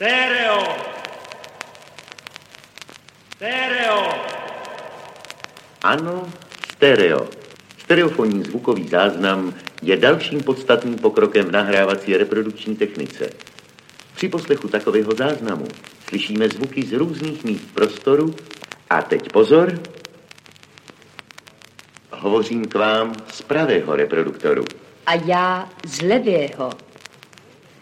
Stereo. Stereo. Ano, stereo. Stereofonní zvukový záznam je dalším podstatným pokrokem v nahrávací reprodukční technice. Při poslechu takového záznamu slyšíme zvuky z různých míst prostoru a teď pozor, hovořím k vám z pravého reproduktoru. A já z levého.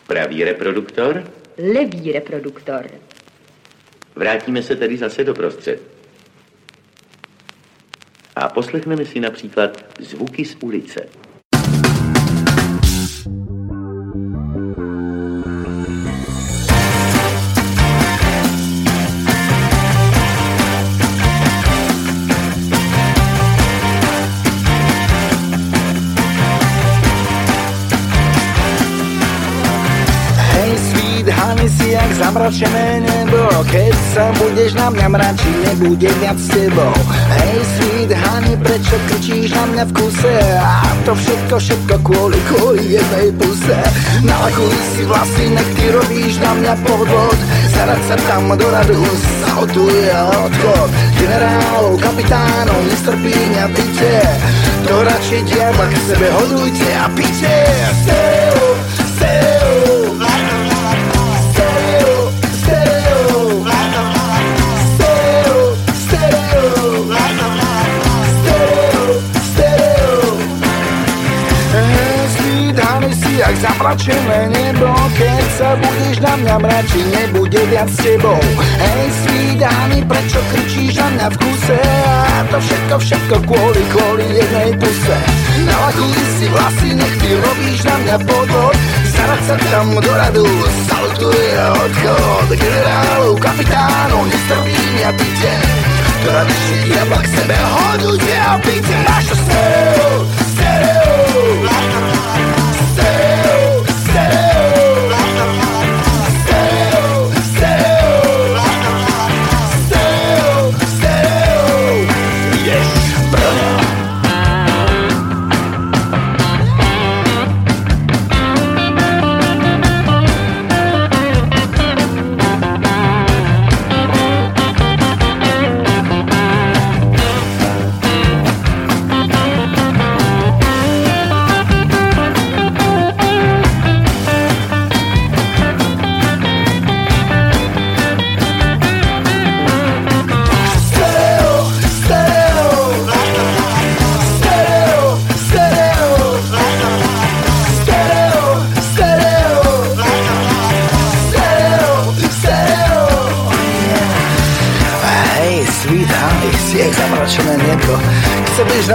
Pravý reproduktor? Levý reproduktor. Vrátíme se tedy zase do prostřed. A poslechneme si například zvuky z ulice. Jak zamračené nebo. Keď sa budeš na mňa mračiť, nebude viac s tebou. Hej, sweet honey, prečo kričíš na mňa v kuse? A to všetko, všetko kvôli, kvôli jednej puse. Nalakuj si vlasy, nech ty robíš na mňa podvod. Zarať sa tam do radu, zahotuje odchod. Generálov, kapitánov, nestrpí mňa byte To radšej diabla k sebe hodujte a pite Stereo, stereo Zaplačené nebo Keď sa budeš na mňa mračiť, nebude viac s tebou. Hej, svídany, prečo kričíš na mňa v kuse? A to všetko, všetko kvôli, kvôli jednej puse. Nalakuj si vlasy, nech ty robíš na mňa podvod. Starať sa tam do radu, salutuje odchod Generálov, kapitánov, nestrpí mňa byte. To radši diabla k sebe hodujte a píte Máš stereo Stereo,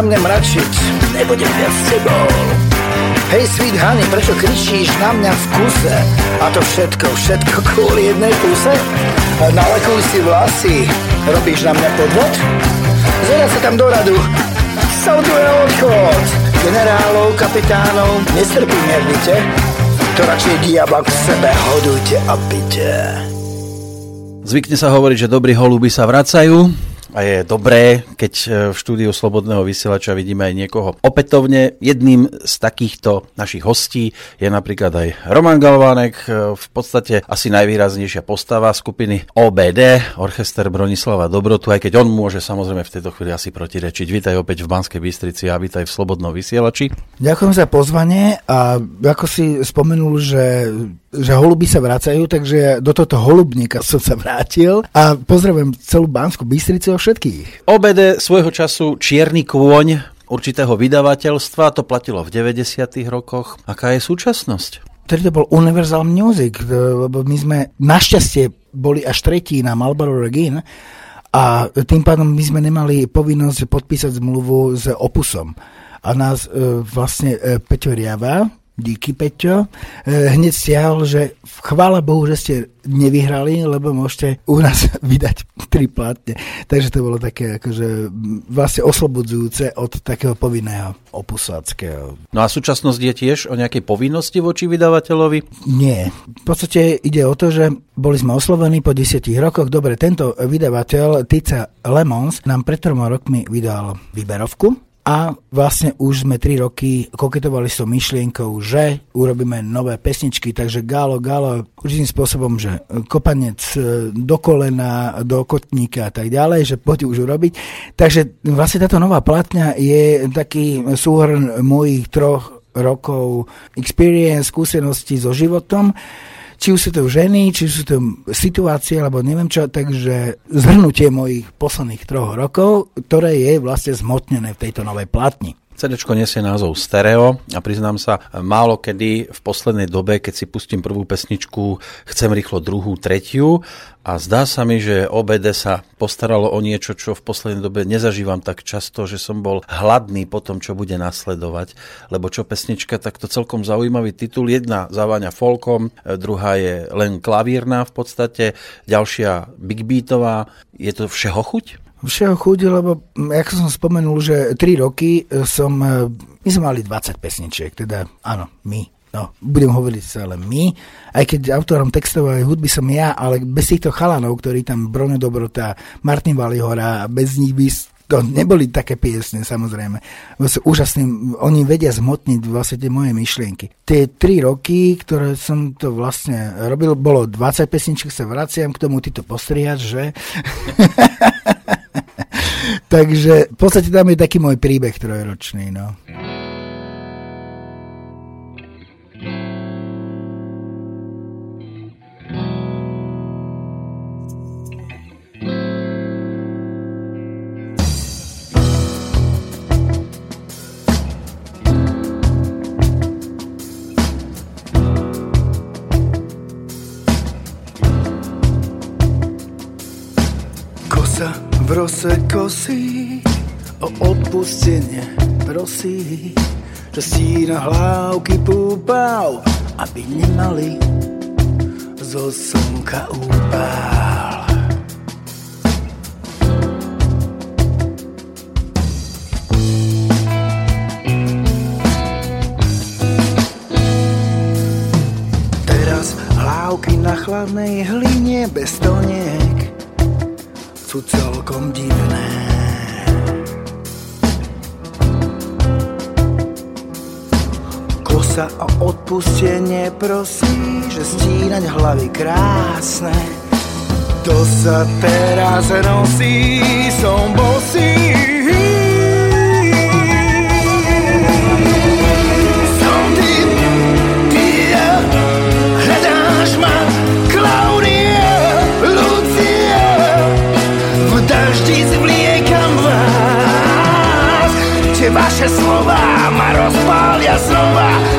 mňa mračiť, nebudem viac s tebou. Hej, sweet honey, prečo kričíš na mňa v kuse? A to všetko, všetko kvôli jednej kuse? Nalekuj si vlasy, robíš na mňa podvod? Zerať sa tam do radu, salutuje odchod. Generálov, kapitánov, nestrpí mernite To radšej diabla k sebe hodujte a pite. Zvykne sa hovoriť, že dobrí holuby sa vracajú a je dobré, keď e, v štúdiu Slobodného vysielača vidíme aj niekoho opätovne. Jedným z takýchto našich hostí je napríklad aj Roman Galvánek, e, v podstate asi najvýraznejšia postava skupiny OBD, Orchester Bronislava Dobrotu, aj keď on môže samozrejme v tejto chvíli asi protirečiť. Vítaj opäť v Banskej Bystrici a vítaj v Slobodnom vysielači. Ďakujem za pozvanie a ako si spomenul, že, že holuby sa vracajú, takže do tohto holubníka som sa vrátil a pozdravujem celú Banskú Bystricu všetkých. OBD svojho času Čierny kôň určitého vydavateľstva, to platilo v 90. rokoch. Aká je súčasnosť? Vtedy to bol Universal Music, e, lebo my sme našťastie boli až tretí na Marlboro Regin a tým pádom my sme nemali povinnosť podpísať zmluvu s Opusom. A nás e, vlastne e, Peťo Riava, díky Peťo, e, hneď stiahol, že chvála Bohu, že ste nevyhrali, lebo môžete u nás vydať tri platne. Takže to bolo také akože vlastne oslobodzujúce od takého povinného opusáckého. No a súčasnosť je tiež o nejakej povinnosti voči vydavateľovi? Nie. V podstate ide o to, že boli sme oslovení po desiatich rokoch. Dobre, tento vydavateľ Tica Lemons nám pred troma rokmi vydal výberovku a vlastne už sme 3 roky koketovali s tou myšlienkou, že urobíme nové pesničky, takže Galo, Galo, určitým spôsobom, že kopanec e, do kolena, do kotníka a tak ďalej, že poďte už urobiť. Takže vlastne táto nová platňa je taký súhrn mojich troch rokov experience, skúsenosti so životom či už sú to ženy, či sú to situácie, alebo neviem čo, takže zhrnutie mojich posledných troch rokov, ktoré je vlastne zmotnené v tejto novej platni. CD nesie názov Stereo a priznám sa, málo kedy v poslednej dobe, keď si pustím prvú pesničku, chcem rýchlo druhú, tretiu a zdá sa mi, že OBD sa postaralo o niečo, čo v poslednej dobe nezažívam tak často, že som bol hladný po tom, čo bude nasledovať. Lebo čo pesnička, tak to celkom zaujímavý titul. Jedna zaváňa folkom, druhá je len klavírna v podstate, ďalšia big beatová. Je to všeho chuť? Všeho chuť, lebo ako som spomenul, že 3 roky e, som, e, my sme mali 20 pesničiek, teda áno, my, no, budem hovoriť sa ale my, aj keď autorom textovej hudby som ja, ale bez týchto chalanov, ktorí tam Broňo Dobrota, Martin Valihora, bez nich by to neboli také piesne, samozrejme. Sú úžasní, oni vedia zmotniť vlastne tie moje myšlienky. Tie tri roky, ktoré som to vlastne robil, bolo 20 pesničiek, sa vraciam k tomu, ty to postrihaš, že? Takže v podstate tam je taký môj príbeh trojročný. No. Rose kosí, o odpustenie prosí, že stína hlávky púpal, aby nemali zo slnka úpal. Teraz hlávky na chladnej hline bez toniek sú celkom divné. Kosa o odpustenie prosí, že stínať hlavy krásne. To sa teraz nosí, som bosý. Vaše slova ma rozpália znova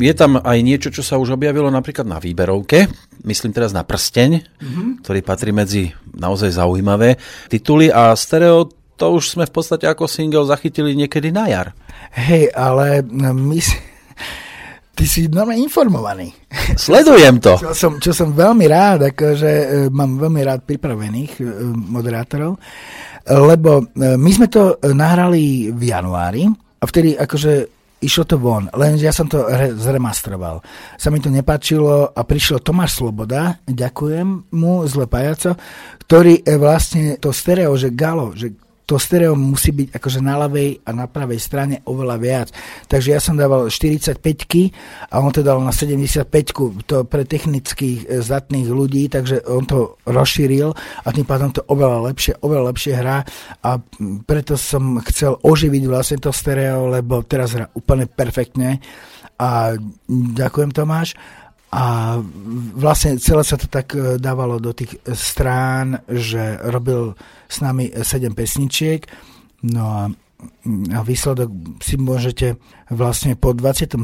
je tam aj niečo, čo sa už objavilo napríklad na výberovke, myslím teraz na Prsteň, mm-hmm. ktorý patrí medzi naozaj zaujímavé tituly a stereo to už sme v podstate ako single zachytili niekedy na jar. Hej, ale my si... Ty si normálne informovaný. Sledujem to. Čo som, čo som veľmi rád, akože e, mám veľmi rád pripravených e, moderátorov, lebo e, my sme to nahrali v januári a vtedy akože išlo to von, lenže ja som to re- zremastroval. Sa mi to nepáčilo a prišiel Tomáš Sloboda, ďakujem mu, zle pajaco, ktorý vlastne to stereo, že galo, že to stereo musí byť akože na ľavej a na pravej strane oveľa viac. Takže ja som dával 45 a on to dal na 75 to pre technických e, zdatných ľudí, takže on to rozšíril a tým pádom to oveľa lepšie, oveľa lepšie hrá. A preto som chcel oživiť vlastne to stereo, lebo teraz hrá úplne perfektne. A ďakujem Tomáš a vlastne celé sa to tak e, dávalo do tých strán, že robil s nami 7 pesničiek. No a, a výsledok si môžete vlastne po 27.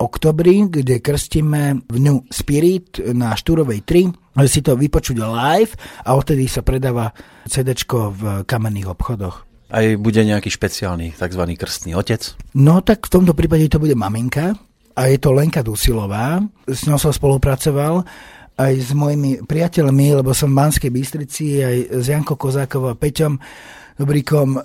oktobri, kde krstíme v New Spirit na Štúrovej 3, si to vypočuť live a odtedy sa predáva CD v kamenných obchodoch. Aj bude nejaký špeciálny tzv. krstný otec? No tak v tomto prípade to bude maminka, a je to Lenka Dusilová. S ňou som spolupracoval aj s mojimi priateľmi, lebo som v Banskej Bystrici, aj s Janko Kozákovou a Peťom Dobríkom e,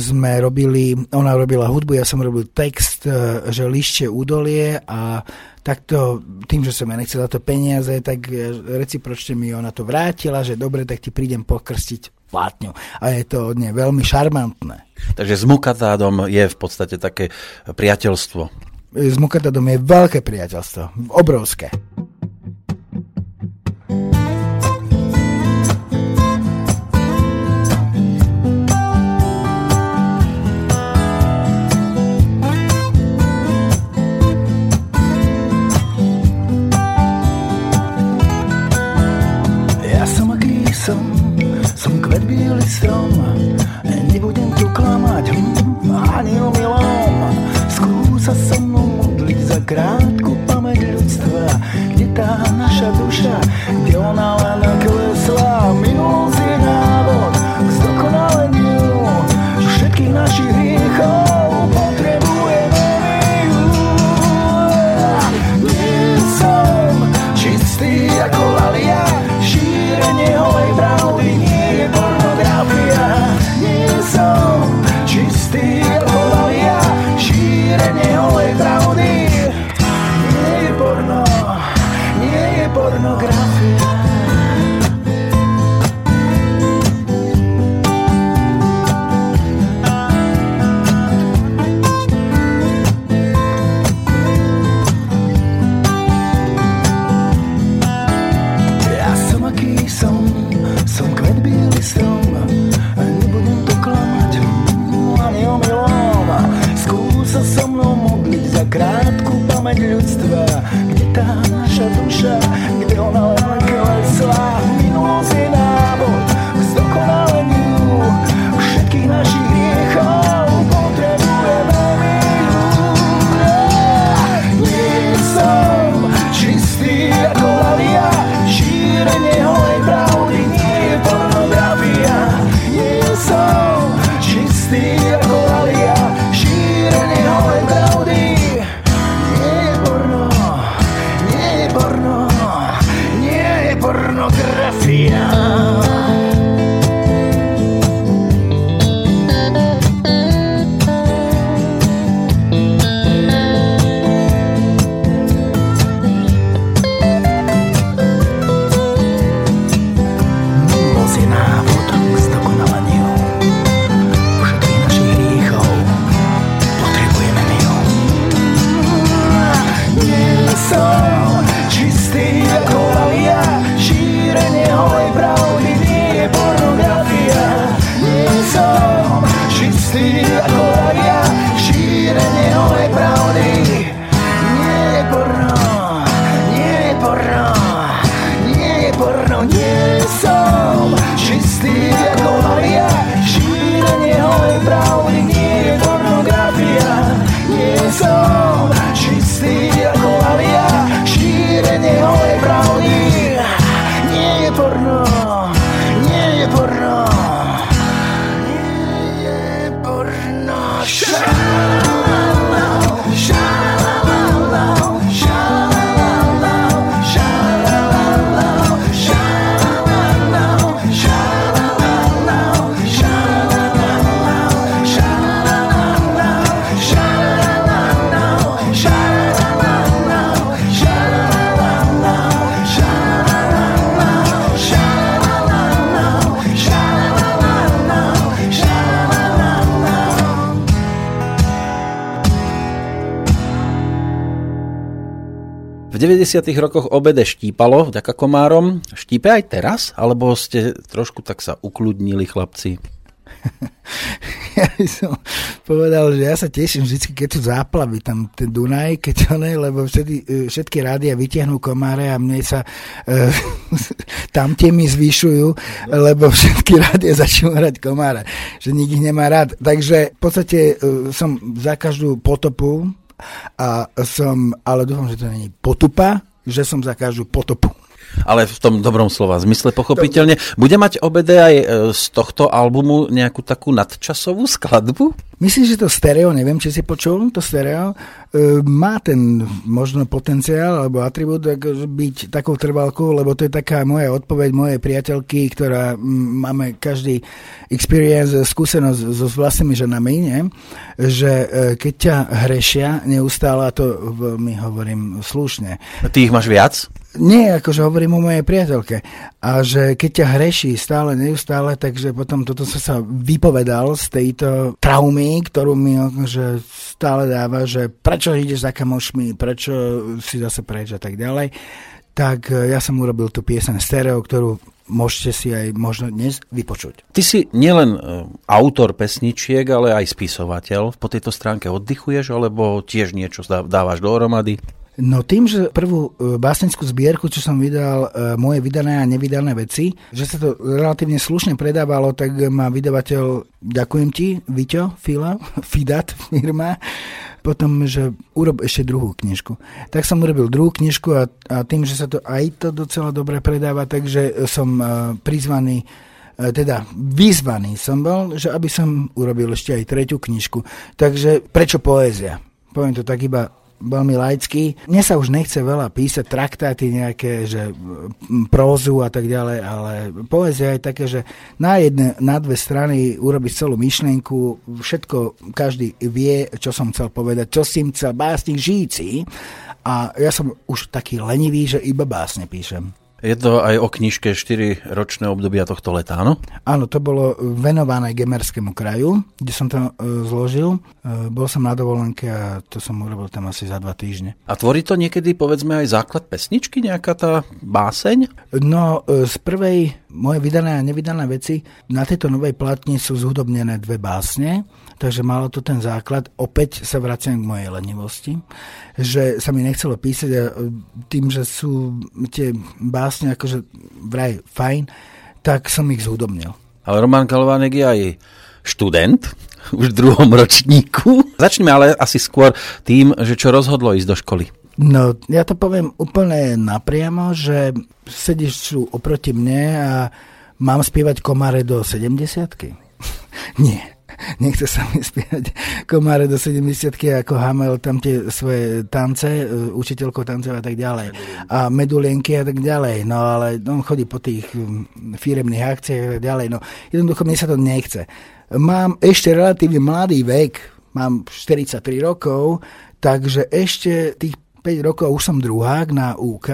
sme robili, ona robila hudbu, ja som robil text, e, že lište údolie a takto, tým, že som ja nechcel za to peniaze, tak recipročne mi ona to vrátila, že dobre, tak ti prídem pokrstiť plátňu. A je to od nej veľmi šarmantné. Takže s Mukatádom je v podstate také priateľstvo s Mukadadom je veľké priateľstvo, obrovské. pornografia. 90. rokoch obede štípalo vďaka komárom. Štípe aj teraz? Alebo ste trošku tak sa ukludnili, chlapci? ja by som povedal, že ja sa teším vždy, keď tu záplavy tam ten Dunaj, keď ne, lebo všetky, e, všetky rádia vytiahnú komáre a mne sa e, tam tie mi zvyšujú, lebo všetky rádia začnú hrať komáre, že nik ich nemá rád. Takže v podstate e, som za každú potopu a som, ale dúfam, že to není potupa, že som za každú potopu ale v tom dobrom slova zmysle pochopiteľne. Bude mať obede aj e, z tohto albumu nejakú takú nadčasovú skladbu? Myslím, že to stereo, neviem, či si počul, to stereo, e, má ten možno potenciál alebo atribút byť takou trvalkou, lebo to je taká moja odpoveď mojej priateľky, ktorá máme každý experience, skúsenosť so vlastnými ženami, nie? že e, keď ťa hrešia neustále, a to veľmi hovorím slušne. Ty ich máš viac? Nie, akože hovorím o mojej priateľke. A že keď ťa hreší stále, neustále, takže potom toto som sa vypovedal z tejto traumy, ktorú mi akože stále dáva, že prečo ideš za kamošmi, prečo si zase preč a tak ďalej. Tak e, ja som urobil tú piesen stereo, ktorú môžete si aj možno dnes vypočuť. Ty si nielen e, autor pesničiek, ale aj spisovateľ. Po tejto stránke oddychuješ, alebo tiež niečo dávaš dohromady? No tým, že prvú e, básnickú zbierku, čo som vydal, e, moje vydané a nevydané veci, že sa to relatívne slušne predávalo, tak ma vydavateľ, ďakujem ti, Viťo, Fila, Fidat firma, potom, že urob ešte druhú knižku. Tak som urobil druhú knižku a, a tým, že sa to aj to docela dobre predáva, takže som uh, prizvaný teda vyzvaný som bol, že aby som urobil ešte aj tretiu knižku. Takže prečo poézia? Poviem to tak iba veľmi laický. Mne sa už nechce veľa písať traktáty nejaké, že prózu a tak ďalej, ale poézia je také, že na, jedne, na dve strany urobiť celú myšlienku, všetko každý vie, čo som chcel povedať, čo si chcel básnik žíci a ja som už taký lenivý, že iba básne píšem. Je to aj o knižke 4 ročné obdobia tohto leta, áno? Áno, to bolo venované Gemerskému kraju, kde som to e, zložil. E, bol som na dovolenke a to som urobil tam asi za dva týždne. A tvorí to niekedy, povedzme, aj základ pesničky, nejaká tá báseň? No, e, z prvej moje vydané a nevydané veci na tejto novej platni sú zhudobnené dve básne takže malo to ten základ. Opäť sa vraciam k mojej lenivosti, že sa mi nechcelo písať a tým, že sú tie básne akože vraj fajn, tak som ich zhudobnil. Ale Roman Kalvánek je aj študent, už v druhom ročníku. Začneme ale asi skôr tým, že čo rozhodlo ísť do školy. No, ja to poviem úplne napriamo, že sedíš tu oproti mne a mám spievať komáre do 70 Nie nechce sa mi spievať komáre do 70 ako Hamel, tam tie svoje tance, e, učiteľko tancov a tak ďalej. A medulienky a tak ďalej. No ale on chodí po tých firemných akciách a tak ďalej. No jednoducho mne sa to nechce. Mám ešte relatívne mladý vek, mám 43 rokov, takže ešte tých 5 rokov už som druhák na UK,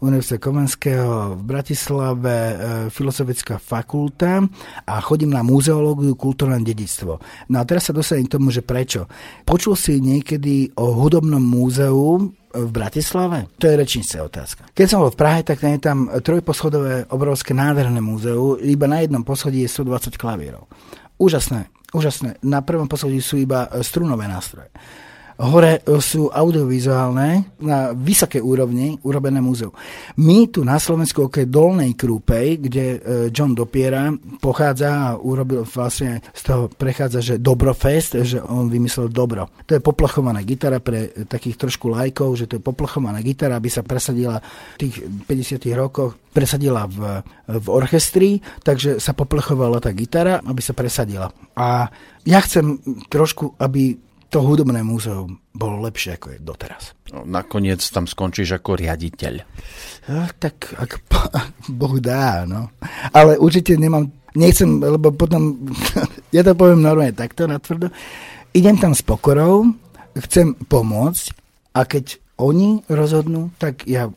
Univerzite Komenského v Bratislave, e, Filozofická fakulta a chodím na muzeológiu, kultúrne dedictvo. No a teraz sa dostanem k tomu, že prečo. Počul si niekedy o hudobnom múzeu v Bratislave? To je rečníca otázka. Keď som bol v Prahe, tak je tam trojposchodové obrovské nádherné múzeu, iba na jednom poschodí je 120 klavírov. Úžasné, úžasné. Na prvom poschodí sú iba strunové nástroje. Hore sú audiovizuálne na vysokej úrovni urobené múzeu. My tu na Slovensku, okrem Dolnej Krúpej, kde e, John Dopiera pochádza a urobil vlastne z toho prechádza, že Dobrofest, že on vymyslel dobro. To je poplachovaná gitara pre takých trošku lajkov, že to je poplachovaná gitara, aby sa presadila v tých 50 rokoch presadila v, v orchestri, takže sa poplechovala tá gitara, aby sa presadila. A ja chcem trošku, aby to hudobné múzeum bolo lepšie, ako je doteraz. No, nakoniec tam skončíš ako riaditeľ. No, tak ak, ak Boh dá, no. Ale určite nemám, nechcem, lebo potom, ja to poviem normálne takto natvrdo, idem tam s pokorou, chcem pomôcť a keď oni rozhodnú, tak ja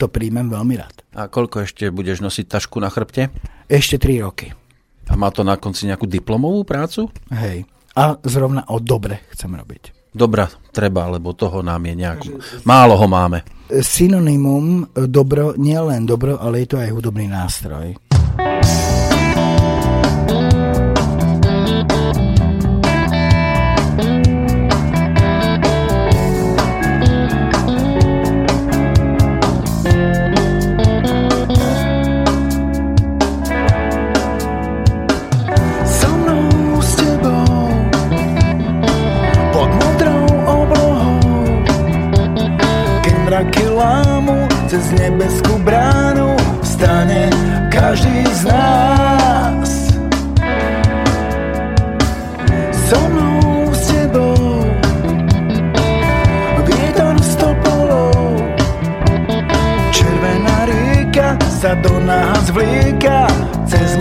to príjmem veľmi rád. A koľko ešte budeš nosiť tašku na chrbte? Ešte 3 roky. A má to na konci nejakú diplomovú prácu? Hej a zrovna o dobre chcem robiť. dobra treba, lebo toho nám je nejak... Málo ho máme. Synonymum dobro, nie len dobro, ale je to aj hudobný nástroj. Rieka sa do nás vlieka cez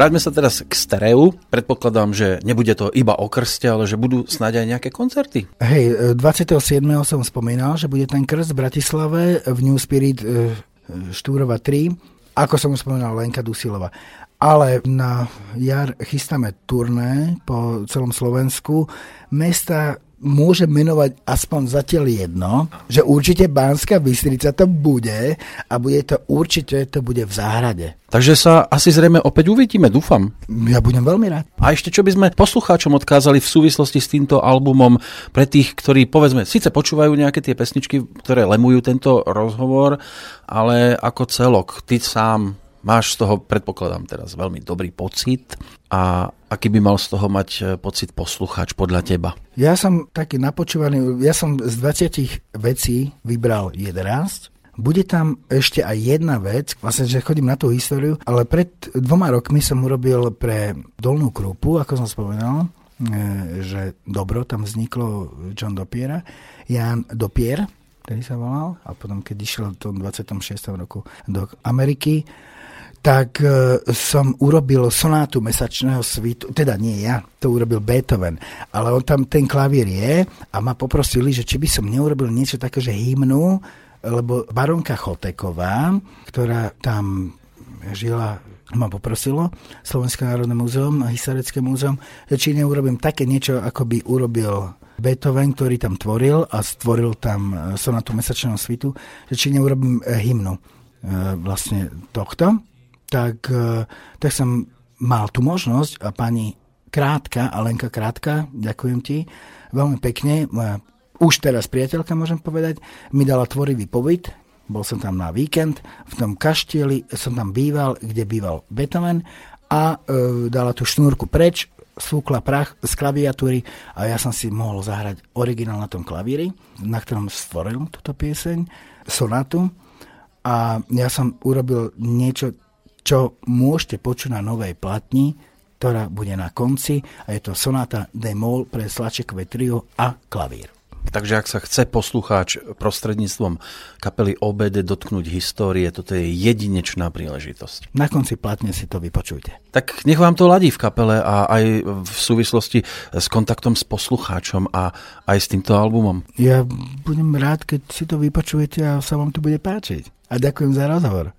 Vráťme sa teraz k stereu. Predpokladám, že nebude to iba o krste, ale že budú snáď aj nejaké koncerty. Hej, e, 27. som spomínal, že bude ten krst v Bratislave v New Spirit e, Štúrova 3, ako som už spomínal, Lenka Dusilova. Ale na jar chystáme turné po celom Slovensku. Mesta môže menovať aspoň zatiaľ jedno, že určite Bánska Bystrica to bude a bude to určite to bude v záhrade. Takže sa asi zrejme opäť uvidíme, dúfam. Ja budem veľmi rád. A ešte čo by sme poslucháčom odkázali v súvislosti s týmto albumom pre tých, ktorí povedzme, síce počúvajú nejaké tie pesničky, ktoré lemujú tento rozhovor, ale ako celok, ty sám máš z toho, predpokladám teraz, veľmi dobrý pocit a aký by mal z toho mať e, pocit poslucháč podľa teba? Ja som taký napočúvaný, ja som z 20 vecí vybral 11. Bude tam ešte aj jedna vec, vlastne, že chodím na tú históriu, ale pred dvoma rokmi som urobil pre Dolnú Krupu, ako som spomenal, e, že dobro, tam vzniklo John Dopiera, Jan Dopier, ktorý sa volal, a potom keď išiel v tom 26. roku do Ameriky, tak e, som urobil sonátu mesačného svitu, teda nie ja, to urobil Beethoven, ale on tam ten klavír je a ma poprosili, že či by som neurobil niečo také, že hymnu, lebo baronka Choteková, ktorá tam žila, ma poprosilo, Slovenské národné múzeum a Historické múzeum, že či neurobím také niečo, ako by urobil Beethoven, ktorý tam tvoril a stvoril tam e, sonátu mesačného svitu, že či neurobím e, hymnu vlastne tohto, tak, tak som mal tú možnosť a pani Krátka, Alenka Krátka, ďakujem ti, veľmi pekne, moja už teraz priateľka, môžem povedať, mi dala tvorivý pobyt, bol som tam na víkend, v tom kaštieli som tam býval, kde býval Beethoven a e, dala tú šnúrku preč, súkla prach z klaviatúry a ja som si mohol zahrať originál na tom klavíri, na ktorom stvoril túto pieseň, sonátu. A ja som urobil niečo, čo môžete počuť na novej platni, ktorá bude na konci a je to sonáta D mol pre slačekové trio a klavír. Takže ak sa chce poslucháč prostredníctvom kapely OBD dotknúť histórie, toto je jedinečná príležitosť. Na konci platne si to vypočujte. Tak nech vám to ladí v kapele a aj v súvislosti s kontaktom s poslucháčom a aj s týmto albumom. Ja budem rád, keď si to vypočujete a sa vám to bude páčiť. A ďakujem za rozhovor.